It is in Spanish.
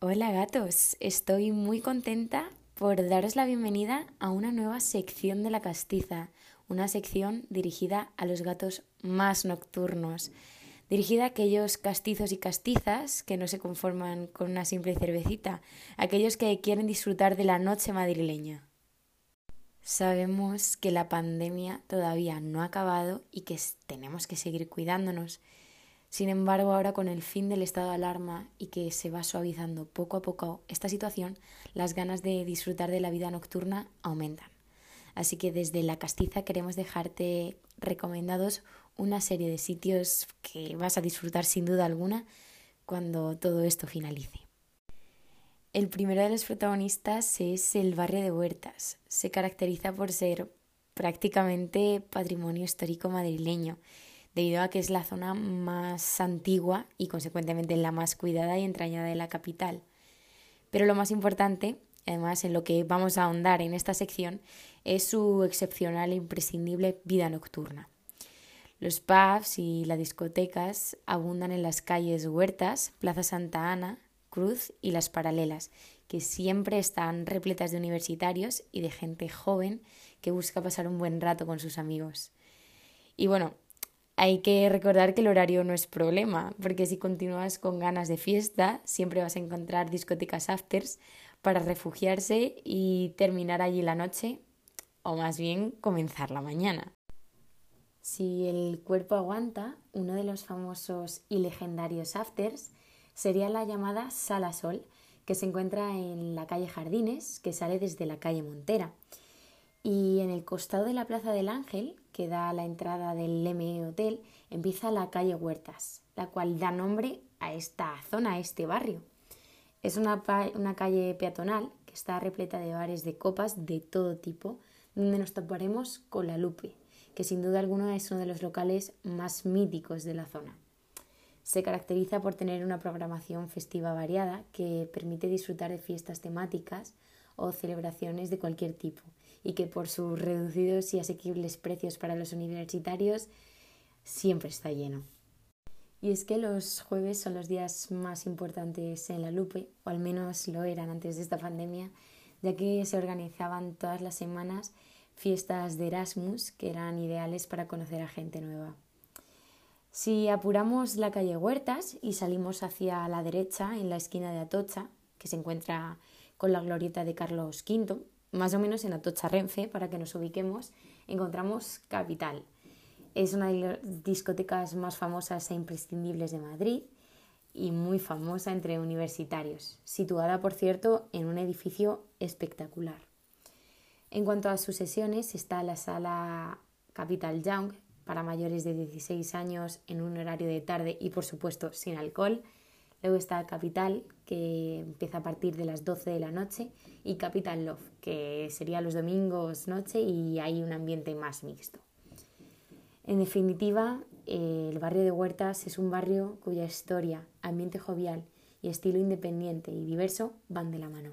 Hola gatos, estoy muy contenta por daros la bienvenida a una nueva sección de la castiza, una sección dirigida a los gatos más nocturnos, dirigida a aquellos castizos y castizas que no se conforman con una simple cervecita, aquellos que quieren disfrutar de la noche madrileña. Sabemos que la pandemia todavía no ha acabado y que tenemos que seguir cuidándonos sin embargo, ahora con el fin del estado de alarma y que se va suavizando poco a poco esta situación, las ganas de disfrutar de la vida nocturna aumentan. Así que desde la castiza queremos dejarte recomendados una serie de sitios que vas a disfrutar sin duda alguna cuando todo esto finalice. El primero de los protagonistas es el barrio de Huertas. Se caracteriza por ser prácticamente patrimonio histórico madrileño debido a que es la zona más antigua y consecuentemente la más cuidada y entrañada de la capital. Pero lo más importante, además en lo que vamos a ahondar en esta sección, es su excepcional e imprescindible vida nocturna. Los pubs y las discotecas abundan en las calles Huertas, Plaza Santa Ana, Cruz y las paralelas, que siempre están repletas de universitarios y de gente joven que busca pasar un buen rato con sus amigos. Y bueno, hay que recordar que el horario no es problema, porque si continúas con ganas de fiesta, siempre vas a encontrar discotecas afters para refugiarse y terminar allí la noche, o más bien comenzar la mañana. Si el cuerpo aguanta, uno de los famosos y legendarios afters sería la llamada Sala Sol, que se encuentra en la calle Jardines, que sale desde la calle Montera. Y en el costado de la Plaza del Ángel, que da la entrada del M Hotel, empieza la calle Huertas, la cual da nombre a esta zona, a este barrio. Es una, una calle peatonal que está repleta de bares de copas de todo tipo, donde nos toparemos con la Lupe, que sin duda alguna es uno de los locales más míticos de la zona. Se caracteriza por tener una programación festiva variada que permite disfrutar de fiestas temáticas o celebraciones de cualquier tipo, y que por sus reducidos y asequibles precios para los universitarios siempre está lleno. Y es que los jueves son los días más importantes en la Lupe, o al menos lo eran antes de esta pandemia, ya que se organizaban todas las semanas fiestas de Erasmus que eran ideales para conocer a gente nueva. Si apuramos la calle Huertas y salimos hacia la derecha en la esquina de Atocha, que se encuentra con la glorieta de Carlos V, más o menos en Atocha Renfe, para que nos ubiquemos, encontramos Capital. Es una de las discotecas más famosas e imprescindibles de Madrid y muy famosa entre universitarios, situada, por cierto, en un edificio espectacular. En cuanto a sus sesiones, está la sala Capital Young para mayores de 16 años en un horario de tarde y, por supuesto, sin alcohol, Luego está Capital, que empieza a partir de las 12 de la noche, y Capital Love, que sería los domingos noche y hay un ambiente más mixto. En definitiva, el barrio de Huertas es un barrio cuya historia, ambiente jovial y estilo independiente y diverso van de la mano.